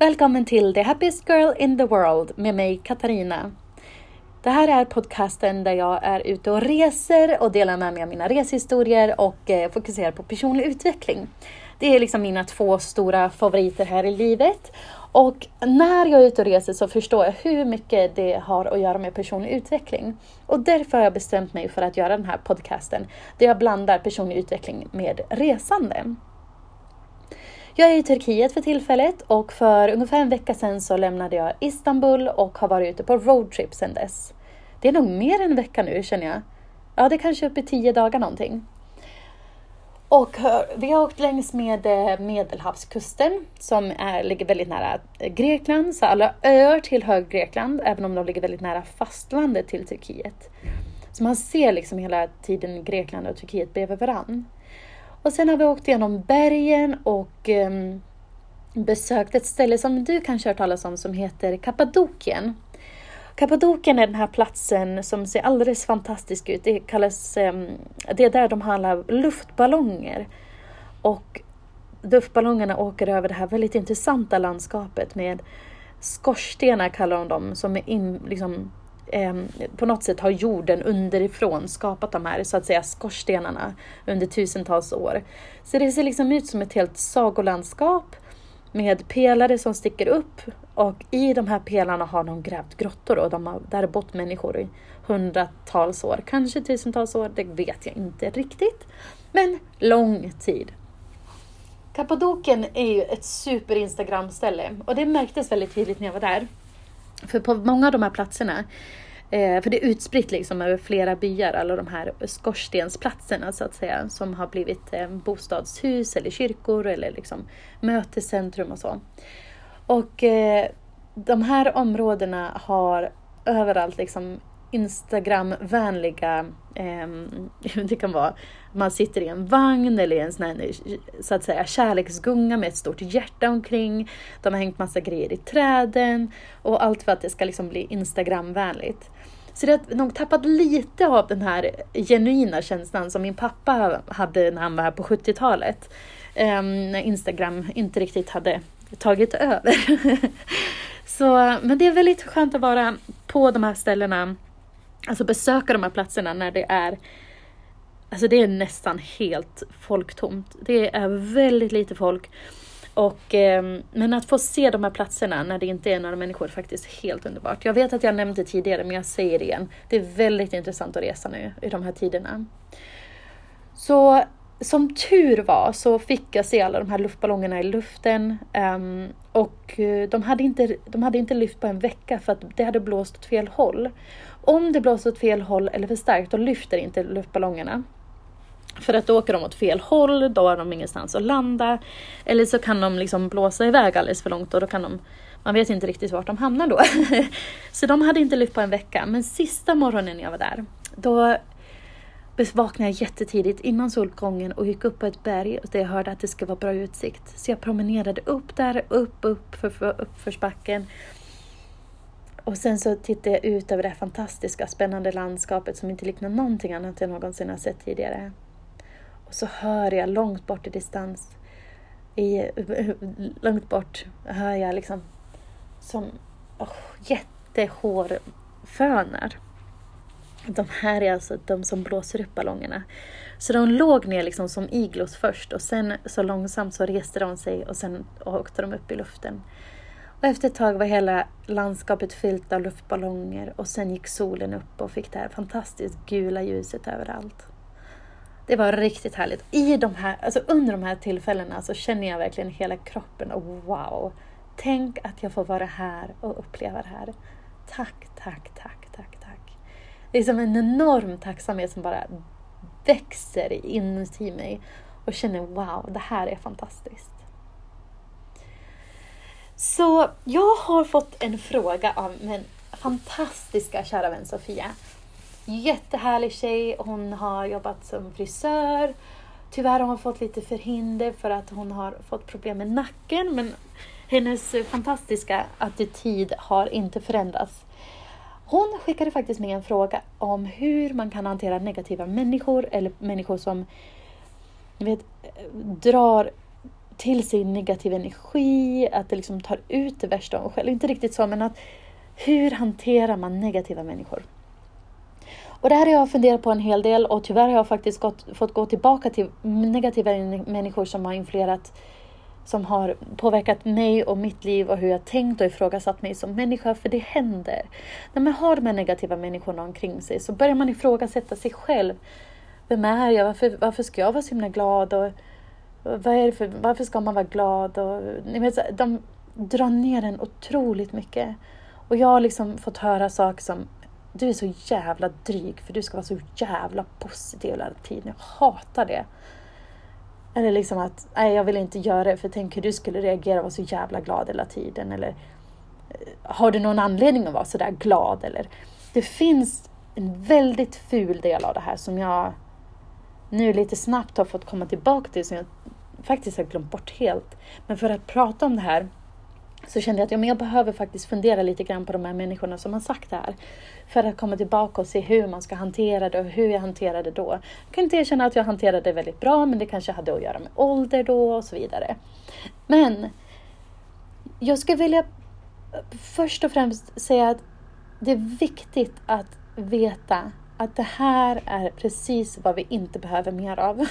Välkommen till The Happiest Girl in the World med mig Katarina. Det här är podcasten där jag är ute och reser och delar med mig av mina reshistorier och eh, fokuserar på personlig utveckling. Det är liksom mina två stora favoriter här i livet. Och när jag är ute och reser så förstår jag hur mycket det har att göra med personlig utveckling. Och därför har jag bestämt mig för att göra den här podcasten där jag blandar personlig utveckling med resande. Jag är i Turkiet för tillfället och för ungefär en vecka sedan så lämnade jag Istanbul och har varit ute på roadtrip sedan dess. Det är nog mer än en vecka nu känner jag. Ja, det är kanske uppe i tio dagar någonting. Och vi har åkt längs med eh, Medelhavskusten som är, ligger väldigt nära eh, Grekland, så alla öar tillhör Grekland, även om de ligger väldigt nära fastlandet till Turkiet. Så man ser liksom hela tiden Grekland och Turkiet bredvid varandra. Och sen har vi åkt igenom bergen och um, besökt ett ställe som du kanske har hört talas om som heter Kappadokien. Kappadokien är den här platsen som ser alldeles fantastisk ut. Det kallas, um, det är där de har luftballonger. Och luftballongerna åker över det här väldigt intressanta landskapet med skorstenar kallar de dem, som är in, liksom, eh, på något sätt har jorden underifrån skapat de här så att säga skorstenarna under tusentals år. Så det ser liksom ut som ett helt sagolandskap med pelare som sticker upp och i de här pelarna har de grävt grottor och de har, där har bott människor i hundratals år, kanske tusentals år, det vet jag inte riktigt. Men lång tid. Kappadoken är ju ett super Instagram-ställe och det märktes väldigt tydligt när jag var där. För på många av de här platserna, eh, för det är utspritt liksom över flera byar, alla de här skorstensplatserna så att säga, som har blivit eh, bostadshus eller kyrkor eller liksom mötescentrum och så. Och eh, de här områdena har överallt liksom Instagram-vänliga, eh, det kan vara man sitter i en vagn eller i en sån här, så att säga kärleksgunga med ett stort hjärta omkring. De har hängt massa grejer i träden och allt för att det ska liksom bli Instagram-vänligt. Så det har nog tappat lite av den här genuina känslan som min pappa hade när han var här på 70-talet. Eh, när Instagram inte riktigt hade tagit över. så, men det är väldigt skönt att vara på de här ställena alltså besöka de här platserna när det är Alltså det är nästan helt folktomt. Det är väldigt lite folk. Och, eh, men att få se de här platserna när det inte är några människor är faktiskt helt underbart. Jag vet att jag nämnde det tidigare men jag säger det igen. Det är väldigt intressant att resa nu i de här tiderna. Så som tur var så fick jag se alla de här luftballongerna i luften. Um, och eh, de hade, inte, de hade inte lyft på en vecka för att det hade blåst åt fel håll. Om det blåser åt fel håll eller för starkt, då lyfter inte luftballongerna. För att då åker de åt fel håll, då har de ingenstans att landa. Eller så kan de liksom blåsa iväg alldeles för långt och då kan de, man vet inte riktigt vart de hamnar då. så de hade inte lyft på en vecka. Men sista morgonen jag var där, då vaknade jag jättetidigt innan solgången och gick upp på ett berg där jag hörde att det skulle vara bra utsikt. Så jag promenerade upp där, upp, upp för uppförsbacken. Och sen så tittar jag ut över det här fantastiska, spännande landskapet som inte liknar någonting annat jag någonsin har sett tidigare. Och så hör jag långt bort i distans, i, långt bort hör jag liksom som oh, jättehårfönar. De här är alltså de som blåser upp ballongerna. Så de låg ner liksom som iglos först och sen så långsamt så reste de sig och sen åkte de upp i luften. Och efter ett tag var hela landskapet fyllt av luftballonger och sen gick solen upp och fick det här fantastiskt gula ljuset överallt. Det var riktigt härligt. I de här, alltså under de här tillfällena så känner jag verkligen hela kroppen och wow! Tänk att jag får vara här och uppleva det här. Tack, tack, tack, tack, tack. Det är som en enorm tacksamhet som bara växer inuti mig och känner wow, det här är fantastiskt. Så jag har fått en fråga av min fantastiska kära vän Sofia. Jättehärlig tjej. Hon har jobbat som frisör. Tyvärr har hon fått lite förhinder för att hon har fått problem med nacken men hennes fantastiska attityd har inte förändrats. Hon skickade faktiskt med en fråga om hur man kan hantera negativa människor eller människor som vet, drar till sig negativ energi, att det liksom tar ut det värsta av en själv. Inte riktigt så, men att hur hanterar man negativa människor? Och det här har jag funderat på en hel del och tyvärr har jag faktiskt gått, fått gå tillbaka till negativa människor som har influerat som har påverkat mig och mitt liv och hur jag tänkt och ifrågasatt mig som människa, för det händer. När man har de här negativa människorna omkring sig så börjar man ifrågasätta sig själv. Vem är jag? Varför, varför ska jag vara så himla glad? Och, vad är det för, varför ska man vara glad? Och, de drar ner en otroligt mycket. Och jag har liksom fått höra saker som du är så jävla dryg för du ska vara så jävla positiv hela tiden. Jag hatar det. Eller liksom att, nej jag vill inte göra det för tänk hur du skulle reagera och vara så jävla glad hela tiden. Eller eh, har du någon anledning att vara så där glad? Eller, det finns en väldigt ful del av det här som jag nu lite snabbt har fått komma tillbaka till som jag faktiskt har glömt bort helt. Men för att prata om det här så kände jag att ja, men jag behöver faktiskt fundera lite grann på de här människorna som har sagt det här. För att komma tillbaka och se hur man ska hantera det och hur jag hanterade det då. Jag kan inte erkänna att jag hanterade det väldigt bra, men det kanske hade att göra med ålder då och så vidare. Men jag skulle vilja först och främst säga att det är viktigt att veta att det här är precis vad vi inte behöver mer av.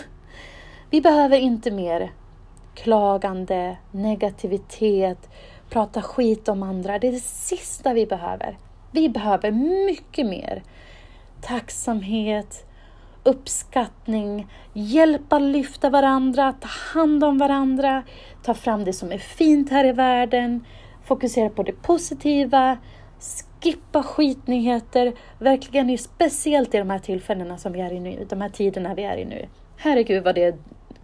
Vi behöver inte mer klagande, negativitet, prata skit om andra. Det är det sista vi behöver. Vi behöver mycket mer tacksamhet, uppskattning, hjälpa lyfta varandra, ta hand om varandra, ta fram det som är fint här i världen, fokusera på det positiva, skippa skitnyheter, verkligen speciellt i de här tillfällena som vi är i nu, de här tiderna vi är i nu. Herregud vad det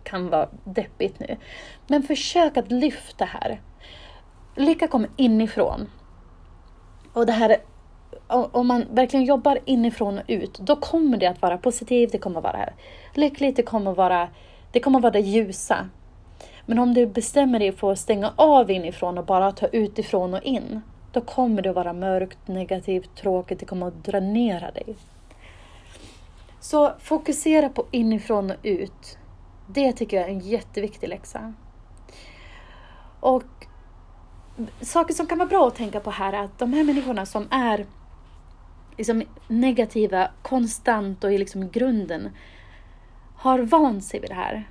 kan vara deppigt nu. Men försök att lyfta här. Lycka kommer inifrån. Och det här, om man verkligen jobbar inifrån och ut, då kommer det att vara positivt, det kommer att vara lyckligt, det kommer att vara det, kommer att vara det ljusa. Men om du bestämmer dig för att stänga av inifrån och bara ta utifrån och in, då kommer det att vara mörkt, negativt, tråkigt, det kommer att dränera dig. Så fokusera på inifrån och ut. Det tycker jag är en jätteviktig läxa. Och saker som kan vara bra att tänka på här är att de här människorna som är liksom negativa konstant och i liksom grunden har vant sig vid det här.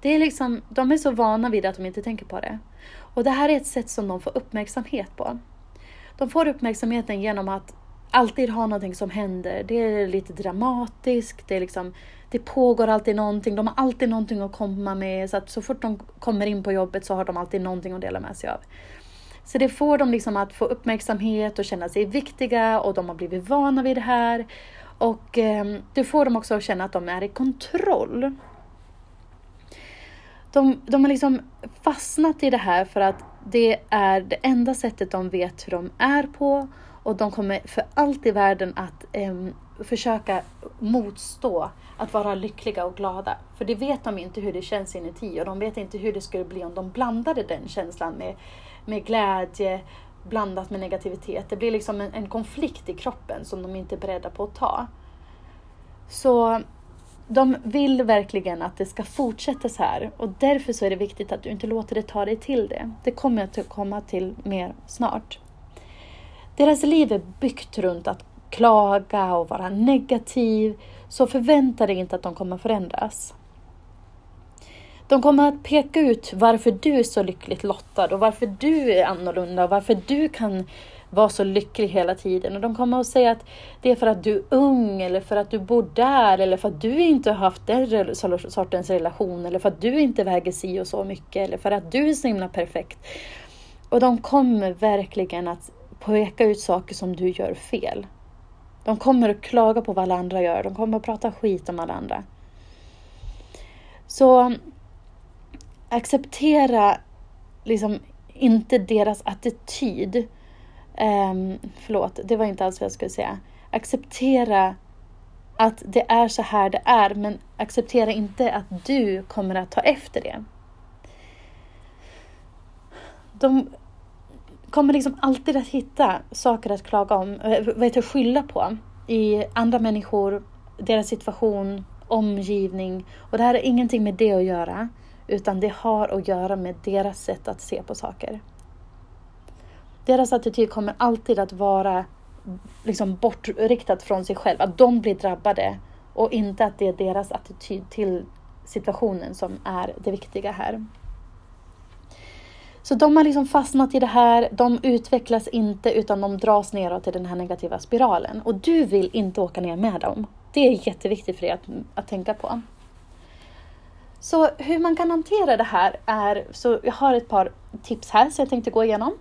Det är liksom, de är så vana vid det att de inte tänker på det. Och det här är ett sätt som de får uppmärksamhet på. De får uppmärksamheten genom att alltid har någonting som händer. Det är lite dramatiskt, det, är liksom, det pågår alltid någonting, de har alltid någonting att komma med. Så att så fort de kommer in på jobbet så har de alltid någonting att dela med sig av. Så det får dem liksom att få uppmärksamhet och känna sig viktiga och de har blivit vana vid det här. Och eh, det får dem också att känna att de är i kontroll. De, de har liksom fastnat i det här för att det är det enda sättet de vet hur de är på och de kommer för allt i världen att eh, försöka motstå att vara lyckliga och glada. För det vet de inte hur det känns inuti och de vet inte hur det skulle bli om de blandade den känslan med med glädje blandat med negativitet. Det blir liksom en, en konflikt i kroppen som de inte är beredda på att ta. Så de vill verkligen att det ska fortsätta så här och därför så är det viktigt att du inte låter det ta dig till det. Det kommer att komma till mer snart. Deras liv är byggt runt att klaga och vara negativ, så förvänta dig inte att de kommer förändras. De kommer att peka ut varför du är så lyckligt lottad och varför du är annorlunda och varför du kan vara så lycklig hela tiden. Och de kommer att säga att det är för att du är ung eller för att du bor där eller för att du inte har haft den sortens relation eller för att du inte väger si och så mycket eller för att du är så himla perfekt. Och de kommer verkligen att peka ut saker som du gör fel. De kommer att klaga på vad alla andra gör. De kommer att prata skit om alla andra. Så um, acceptera liksom inte deras attityd. Um, förlåt, det var inte alls vad jag skulle säga. Acceptera att det är så här det är, men acceptera inte att du kommer att ta efter det. De kommer liksom alltid att hitta saker att klaga om, eh, vad heter skylla på i andra människor, deras situation, omgivning. Och det här har ingenting med det att göra. utan det har att göra med deras sätt att se på saker. Deras attityd kommer alltid att vara liksom bortriktat från sig själv, att de blir drabbade och inte att det är deras attityd till situationen som är det viktiga här. Så de har liksom fastnat i det här, de utvecklas inte utan de dras neråt i den här negativa spiralen. Och du vill inte åka ner med dem. Det är jätteviktigt för dig att, att tänka på. Så hur man kan hantera det här är, så jag har ett par tips här som jag tänkte gå igenom.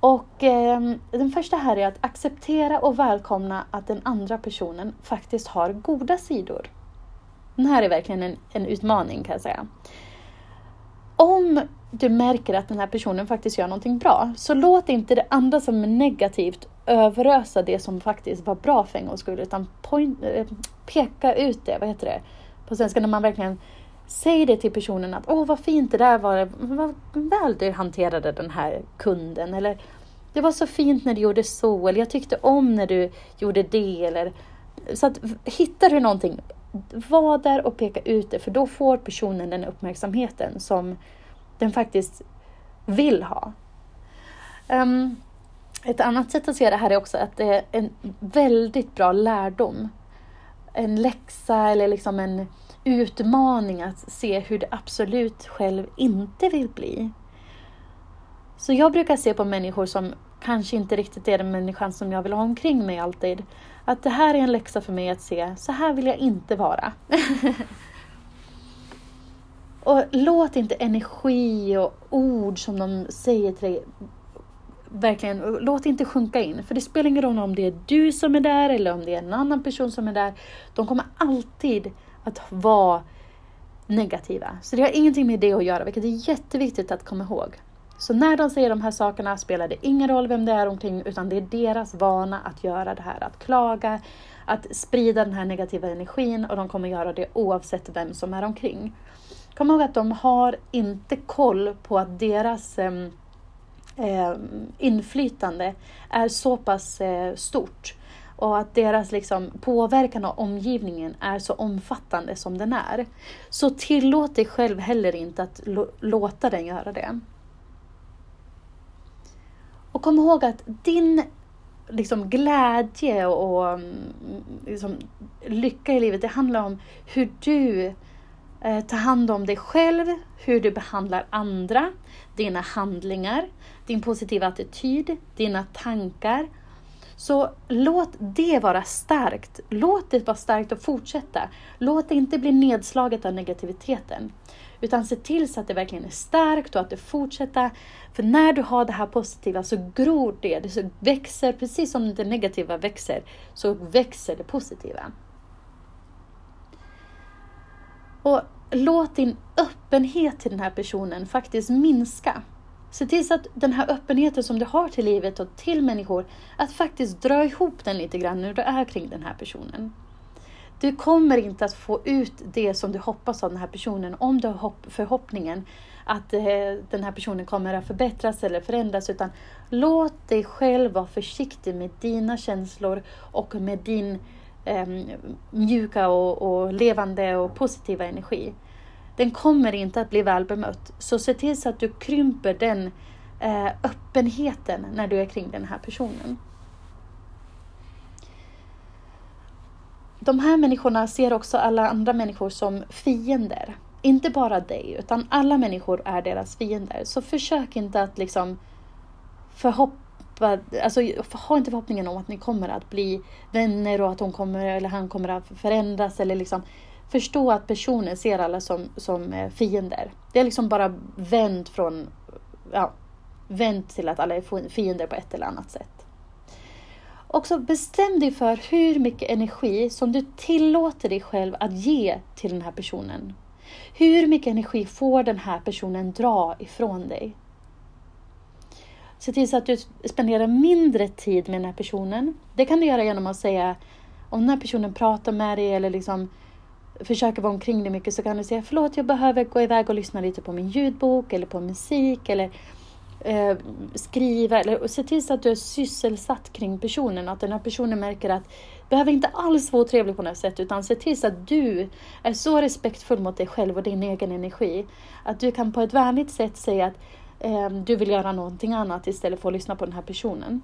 Och eh, den första här är att acceptera och välkomna att den andra personen faktiskt har goda sidor. Den här är verkligen en, en utmaning kan jag säga. Om du märker att den här personen faktiskt gör någonting bra, så låt inte det andra som är negativt överösa det som faktiskt var bra för en gångs skull, utan point, eh, peka ut det, vad heter det? På svenska, när man verkligen säger det till personen att åh vad fint det där var, vad väl du hanterade den här kunden, eller det var så fint när du gjorde så, eller jag tyckte om när du gjorde det, eller så att hittar du någonting, var där och peka ut det, för då får personen den uppmärksamheten som den faktiskt vill ha. Um, ett annat sätt att se det här är också att det är en väldigt bra lärdom. En läxa eller liksom en utmaning att se hur det absolut själv inte vill bli. Så jag brukar se på människor som kanske inte riktigt är den människan som jag vill ha omkring mig alltid. Att det här är en läxa för mig att se, så här vill jag inte vara. och låt inte energi och ord som de säger till dig verkligen, låt inte sjunka in. För det spelar ingen roll om det är du som är där eller om det är en annan person som är där. De kommer alltid att vara negativa. Så det har ingenting med det att göra, vilket är jätteviktigt att komma ihåg. Så när de säger de här sakerna spelar det ingen roll vem det är omkring, utan det är deras vana att göra det här, att klaga, att sprida den här negativa energin och de kommer göra det oavsett vem som är omkring. Kom ihåg att de har inte koll på att deras eh, inflytande är så pass eh, stort och att deras liksom, påverkan av omgivningen är så omfattande som den är. Så tillåt dig själv heller inte att låta den göra det. Och kom ihåg att din liksom, glädje och mm, liksom, lycka i livet, det handlar om hur du eh, hand om dig själv, hur du behandlar andra, dina handlingar, din positiva attityd, dina tankar. Så låt det vara starkt. Låt det vara starkt och fortsätta. Låt det inte bli nedslaget av negativiteten. Utan se till så att det verkligen är starkt och att det fortsätter. För när du har det här positiva så gror det, det växer, precis som det negativa växer, så växer det positiva. Och låt din öppenhet till den här personen faktiskt minska. Se till så att den här öppenheten som du har till livet och till människor, att faktiskt dra ihop den lite grann när du är kring den här personen. Du kommer inte att få ut det som du hoppas av den här personen om du har förhoppningen att eh, den här personen kommer att förbättras eller förändras. Utan låt dig själv vara försiktig med dina känslor och med din um, mjuka och, och levande och positiva energi. Den kommer inte att bli väl bemött. Så se till så att du krymper den uh, öppenheten när du är kring den här personen. de här människorna ser också alla andra människor som fiender. Inte bara dig, utan alla människor är deras fiender. Så försök inte att liksom förhoppa, alltså ha inte förhoppningen om att ni kommer att bli vänner och att hon kommer, eller han kommer att förändras eller liksom förstå att personen ser alla som, som eh, fiender. Det är liksom bara vänt från, ja, vänt till att alla är fiender på ett eller annat sätt. Också bestäm dig för hur mycket energi som du tillåter dig själv att ge till den här personen. Hur mycket energi får den här personen dra ifrån dig? Se till så att du spenderar mindre tid med den här personen. Det kan du göra genom att säga, om den här personen pratar med dig eller liksom försöker vara omkring dig mycket så kan du säga förlåt, jag behöver gå iväg och lyssna lite på min ljudbok eller på musik eller eh, skriva eller se till så att du är sysselsatt kring personen. Att den här personen märker att behöver inte alls vara otrevlig på något sätt utan se till så att du är så respektfull mot dig själv och din egen energi. Att du kan på ett vänligt sätt säga att Ehm, du vill göra någonting annat istället för att lyssna på den här personen.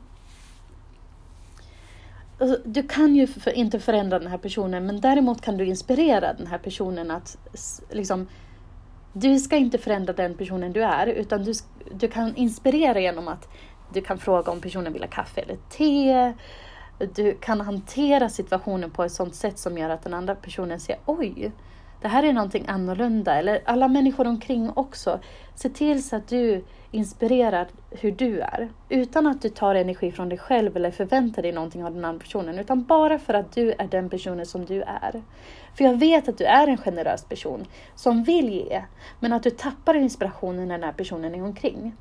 Alltså, du kan ju inte förändra den här personen men däremot kan du inspirera den här personen att liksom du ska inte förändra den personen du är utan du, du kan inspirera genom att du kan fråga om personen vill ha kaffe eller te. Du kan hantera situationen på ett sådant sätt som gör att den andra personen ser oj, det här är någonting annorlunda. Eller alla människor omkring också. Se till så att du inspirerar hur du är. Utan att du tar energi från dig själv eller förväntar dig någonting av den andra personen. Utan bara för att du är den personen som du är. För jag vet att du är en generös person som vill ge. Men att du tappar inspirationen när den här personen är omkring.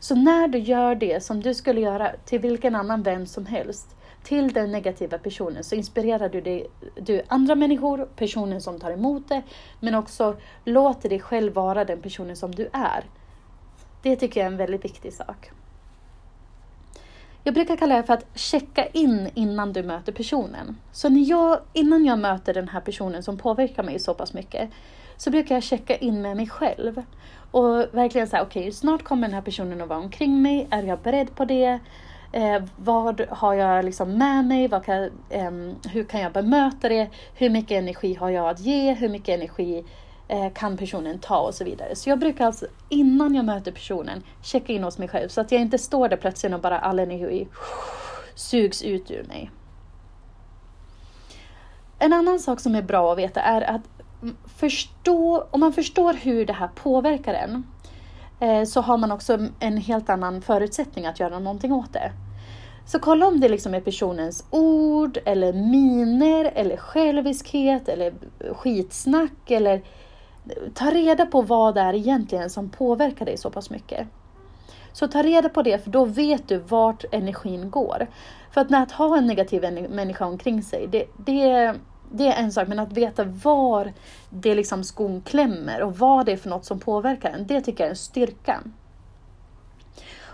Så när du gör det som du skulle göra till vilken annan vän som helst till den negativa personen så inspirerar du, dig, du andra människor, personen som tar emot det, men också låter dig själv vara den personen som du är. Det tycker jag är en väldigt viktig sak. Jag brukar kalla det för att checka in innan du möter personen. Så när jag, innan jag möter den här personen som påverkar mig så pass mycket, så brukar jag checka in med mig själv. Och verkligen säga, okej, okay, snart kommer den här personen att vara omkring mig. Är jag beredd på det? Eh, vad har jag liksom med mig? Vad kan, eh, hur kan jag bemöta det? Hur mycket energi har jag att ge? Hur mycket energi eh, kan personen ta och så vidare. Så jag brukar alltså innan jag möter personen checka in hos mig själv så att jag inte står där plötsligt och bara all energi sugs ut ur mig. En annan sak som är bra att veta är att förstå, om man förstår hur det här påverkar en Eh, så har man också en helt annan förutsättning att göra någonting åt det. Så kolla om det liksom är personens ord, eller miner, eller själviskhet, eller skitsnack, eller ta reda på vad det är egentligen som påverkar dig så pass mycket. Så ta reda på det, för då vet du vart energin går. För att, när att ha en negativ människa omkring sig, det, det, det är en sak, men att veta var det liksom skon klämmer och vad det är för något som påverkar en, det tycker jag är en styrka.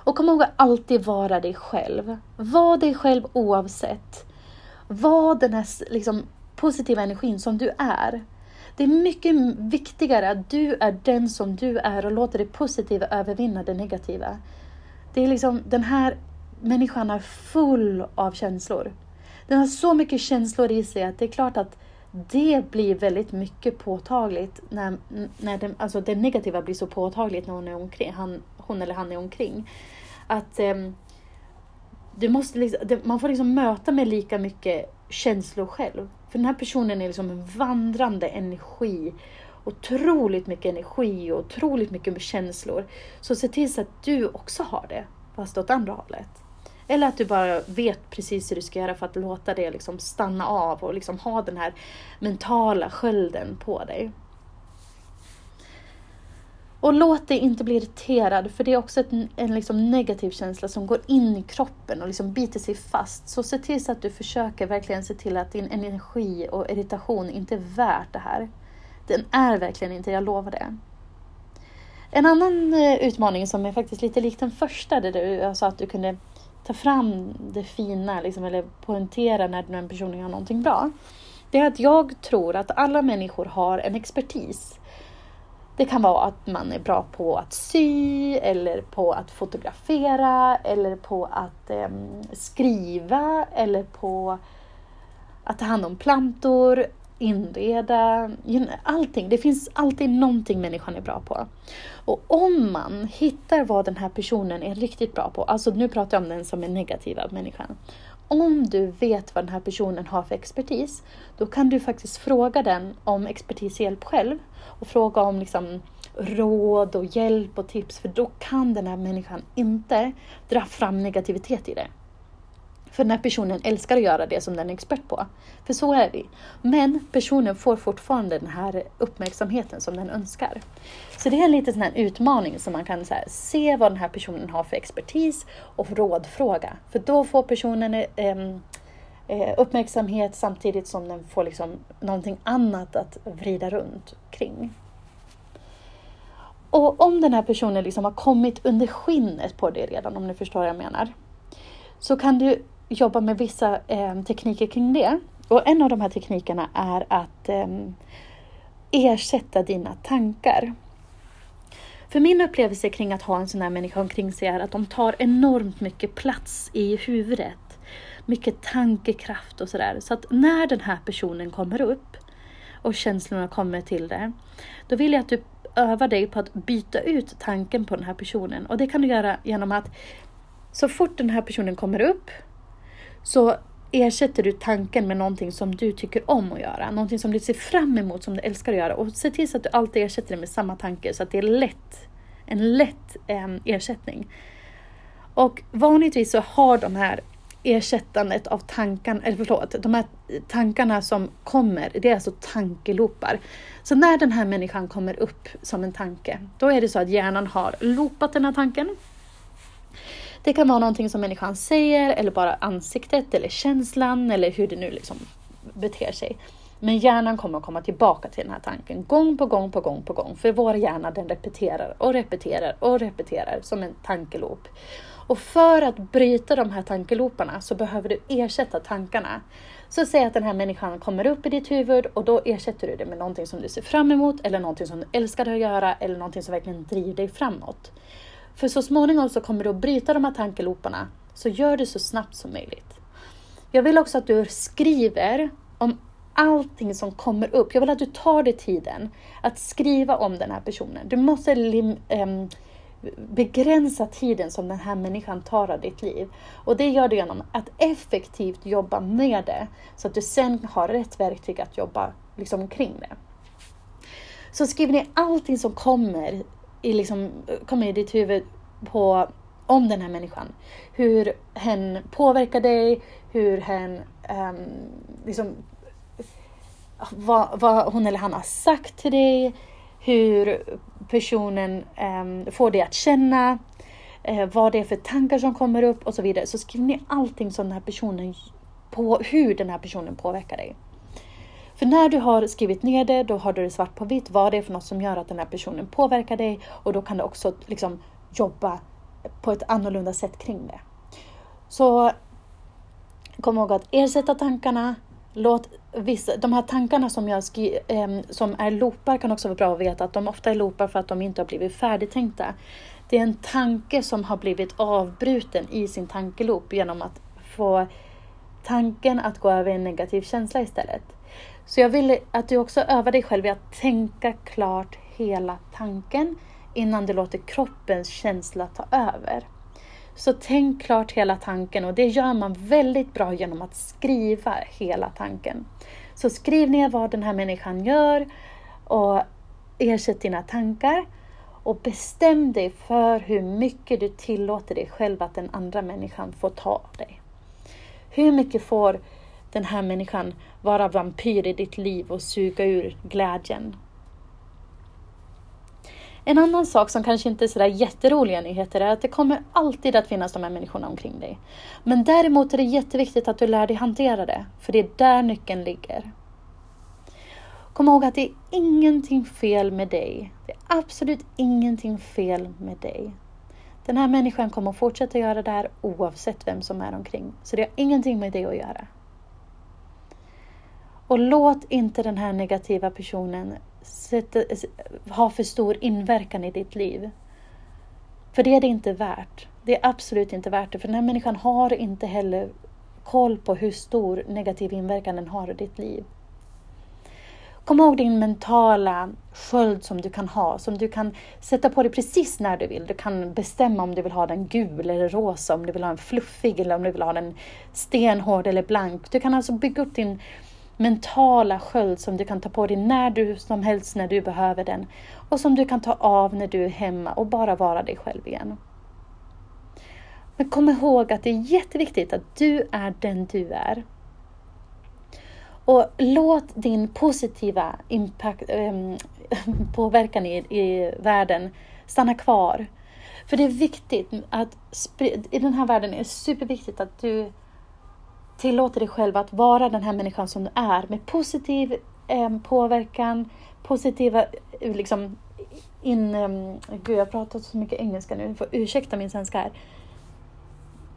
Och kom ihåg att alltid vara dig själv. Var dig själv oavsett. Var den här liksom, positiva energin som du är. Det är mycket viktigare att du är den som du är och låter det positiva övervinna det negativa. Det är liksom, den här människan är full av känslor. Den har så mycket känslor i sig att det är klart att det blir väldigt mycket påtagligt när, när den, alltså det negativa blir så påtagligt när hon, är omkring, han, hon eller han är omkring. Att um, du måste liksom, det, man får liksom möta med lika mycket känslor själv. För den här personen är liksom en vandrande energi. Otroligt mycket energi och otroligt mycket känslor. Så se till så att du också har det, fast åt andra hållet. Eller att du bara vet precis hur du ska göra för att låta det liksom stanna av och liksom ha den här mentala skölden på dig. Och låt dig inte bli irriterad, för det är också ett, en liksom negativ känsla som går in i kroppen och liksom biter sig fast. Så se till så att du försöker verkligen se till att din energi och irritation inte är värt det här. Den är verkligen inte, jag lovar det. En annan eh, utmaning som är faktiskt lite lik den första, där du sa att du kunde ta fram det fina, liksom, eller poängtera när den personen gör någonting bra. Det är att jag tror att alla människor har en expertis det kan vara att man är bra på att sy, eller på att fotografera, eller på att eh, skriva, eller på att ta hand om plantor, inreda, allting. Det finns alltid någonting människan är bra på. Och om man hittar vad den här personen är riktigt bra på, alltså nu pratar jag om den som är negativa människan. Om du vet vad den här personen har för expertis, då kan du faktiskt fråga den om expertishjälp själv och fråga om liksom råd och hjälp och tips, för då kan den här människan inte dra fram negativitet i det. För den här personen älskar att göra det som den är expert på. För så är vi. Men personen får fortfarande den här uppmärksamheten som den önskar. Så det är en liten sån här utmaning som man kan här, se vad den här personen har för expertis och rådfråga. För då får personen ehm, eh, uppmärksamhet samtidigt som den får liksom någonting annat att vrida runt kring. Och om den här personen liksom har kommit under skinnet på det redan, om ni förstår vad jag menar, så kan du jobba med vissa eh, tekniker kring det. Och en av de här teknikerna är att eh, ersätta dina tankar. För min upplevelse kring att ha en sån här människa omkring sig är att de tar enormt mycket plats i huvudet. Mycket tankekraft och sådär. Så att när den här personen kommer upp och känslorna kommer till dig, då vill jag typ att du övar dig på att byta ut tanken på den här personen. Och det kan du göra genom att så fort den här personen kommer upp så ersätter du tanken med någonting som du tycker om att göra. Någonting som du ser fram emot, som du älskar att göra. Och se till så att du alltid ersätter det med samma tanke så att det är lätt. En lätt eh, ersättning. Och vanligtvis så har de här ersättandet av tankarna, eller förlåt, de här tankarna som kommer, det är alltså tankelopar. Så när den här människan kommer upp som en tanke, då är det så att hjärnan har loopat den här tanken det kan vara någonting som människan säger eller bara ansiktet eller känslan eller hur det nu liksom beter sig. Men hjärnan kommer att komma tillbaka till den här tanken gång på gång på gång på gång. För vår hjärna den repeterar och repeterar och repeterar som en tankeloop. Och för att bryta de här tankeloparna så behöver du ersätta tankarna. Så säg att den här människan kommer upp i ditt huvud och då ersätter du det med någonting som du ser fram emot eller någonting som du älskar att göra eller någonting som verkligen driver dig framåt. För så småningom så kommer du att bryta de här tankeloparna, så gör det så snabbt som möjligt. Jag vill också att du skriver om allting som kommer upp. Jag vill att du tar dig tiden att skriva om den här personen. Du måste lim, äm, begränsa tiden som den här människan tar av ditt liv. Och det gör du genom att effektivt jobba med det, så att du sen har rätt verktyg att jobba liksom kring det. Så skriv ner allting som kommer i, liksom, kommer i ditt huvud på, om den här människan. Hur hen påverkar dig, hur hen um, liksom, vad, vad, hon eller han har sagt till dig, hur personen um, får dig att känna, uh, vad det är för tankar som kommer upp och så vidare. Så skriv ner allting som den här personen, på hur den här personen påverkar dig. För när du har skrivit ner det, då har du det svart på vitt vad det är för något som gör att den här personen påverkar dig och då kan du också liksom jobba på ett annorlunda sätt kring det. Så kom ihåg att ersätta tankarna, låt vissa, de här tankarna som, jag skri, eh, som är loopar kan också vara bra att veta att de ofta är loopar för att de inte har blivit färdigtänkta. Det är en tanke som har blivit avbruten i sin tankeloop genom att få tanken att gå över i en negativ känsla istället. Så jag vill att du också övar dig själv i att tänka klart hela tanken innan du låter kroppens känsla ta över. Så tänk klart hela tanken och det gör man väldigt bra genom att skriva hela tanken. Så skriv ner vad den här människan gör och ersätt dina tankar och bestäm dig för hur mycket du tillåter dig själv att den andra människan får ta av dig. Hur mycket får den här människan vara vampyr i ditt liv och suga ur glädjen. En annan sak som kanske inte är sådär jätteroliga nyheter är att det kommer alltid att finnas de här människorna omkring dig. Men däremot är det jätteviktigt att du lär dig hantera det, för det är där nyckeln ligger. Kom ihåg att det är ingenting fel med dig. Det är absolut ingenting fel med dig. Den här människan kommer att fortsätta göra det här oavsett vem som är omkring. Så det har ingenting med dig att göra. Och låt inte den här negativa personen sätta, ha för stor inverkan i ditt liv. För det är det inte värt. Det är absolut inte värt det. För den här människan har inte heller koll på hur stor negativ inverkan den har i ditt liv. Kom ihåg din mentala sköld som du kan ha, som du kan sätta på dig precis när du vill. Du kan bestämma om du vill ha den gul eller rosa, om du vill ha den fluffig eller om du vill ha den stenhård eller blank. Du kan alltså bygga upp din mentala sköld som du kan ta på dig när du som helst när du behöver den och som du kan ta av när du är hemma och bara vara dig själv igen. Men kom ihåg att det är jätteviktigt att du är den du är. Och låt din positiva impact, ähm, påverkan i, i världen stanna kvar. För det är viktigt att i den här världen är det superviktigt att du tillåter dig själv att vara den här människan som du är med positiv eh, påverkan, positiva eh, liksom, in... Um, gud, jag pratar så mycket engelska nu, du får ursäkta min svenska här.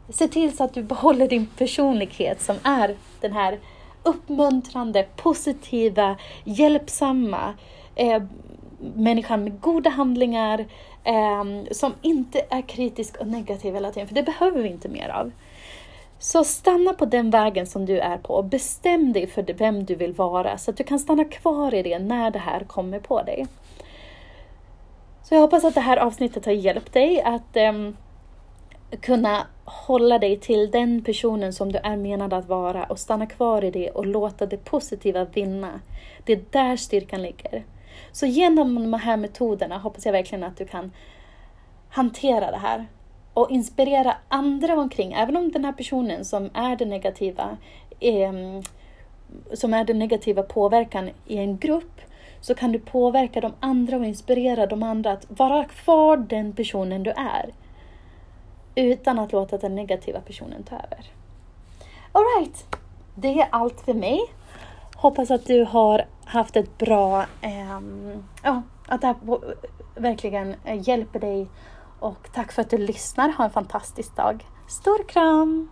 Se till så att du behåller din personlighet som är den här uppmuntrande, positiva, hjälpsamma eh, människan med goda handlingar, eh, som inte är kritisk och negativ hela tiden, för det behöver vi inte mer av. Så stanna på den vägen som du är på och bestäm dig för vem du vill vara så att du kan stanna kvar i det när det här kommer på dig. Så jag hoppas att det här avsnittet har hjälpt dig att um, kunna hålla dig till den personen som du är menad att vara och stanna kvar i det och låta det positiva vinna. Det är där styrkan ligger. Så genom de här metoderna hoppas jag verkligen att du kan hantera det här och inspirera andra omkring, även om den här personen som är den negativa, eh, som är den negativa påverkan i en grupp, så kan du påverka de andra och inspirera de andra att vara kvar den personen du är. Utan att låta den negativa personen ta över. Alright, det är allt för mig. Hoppas att du har haft ett bra, eh, ja, att det här verkligen eh, hjälper dig och tack för att du lyssnar. Ha en fantastisk dag. Stor kram!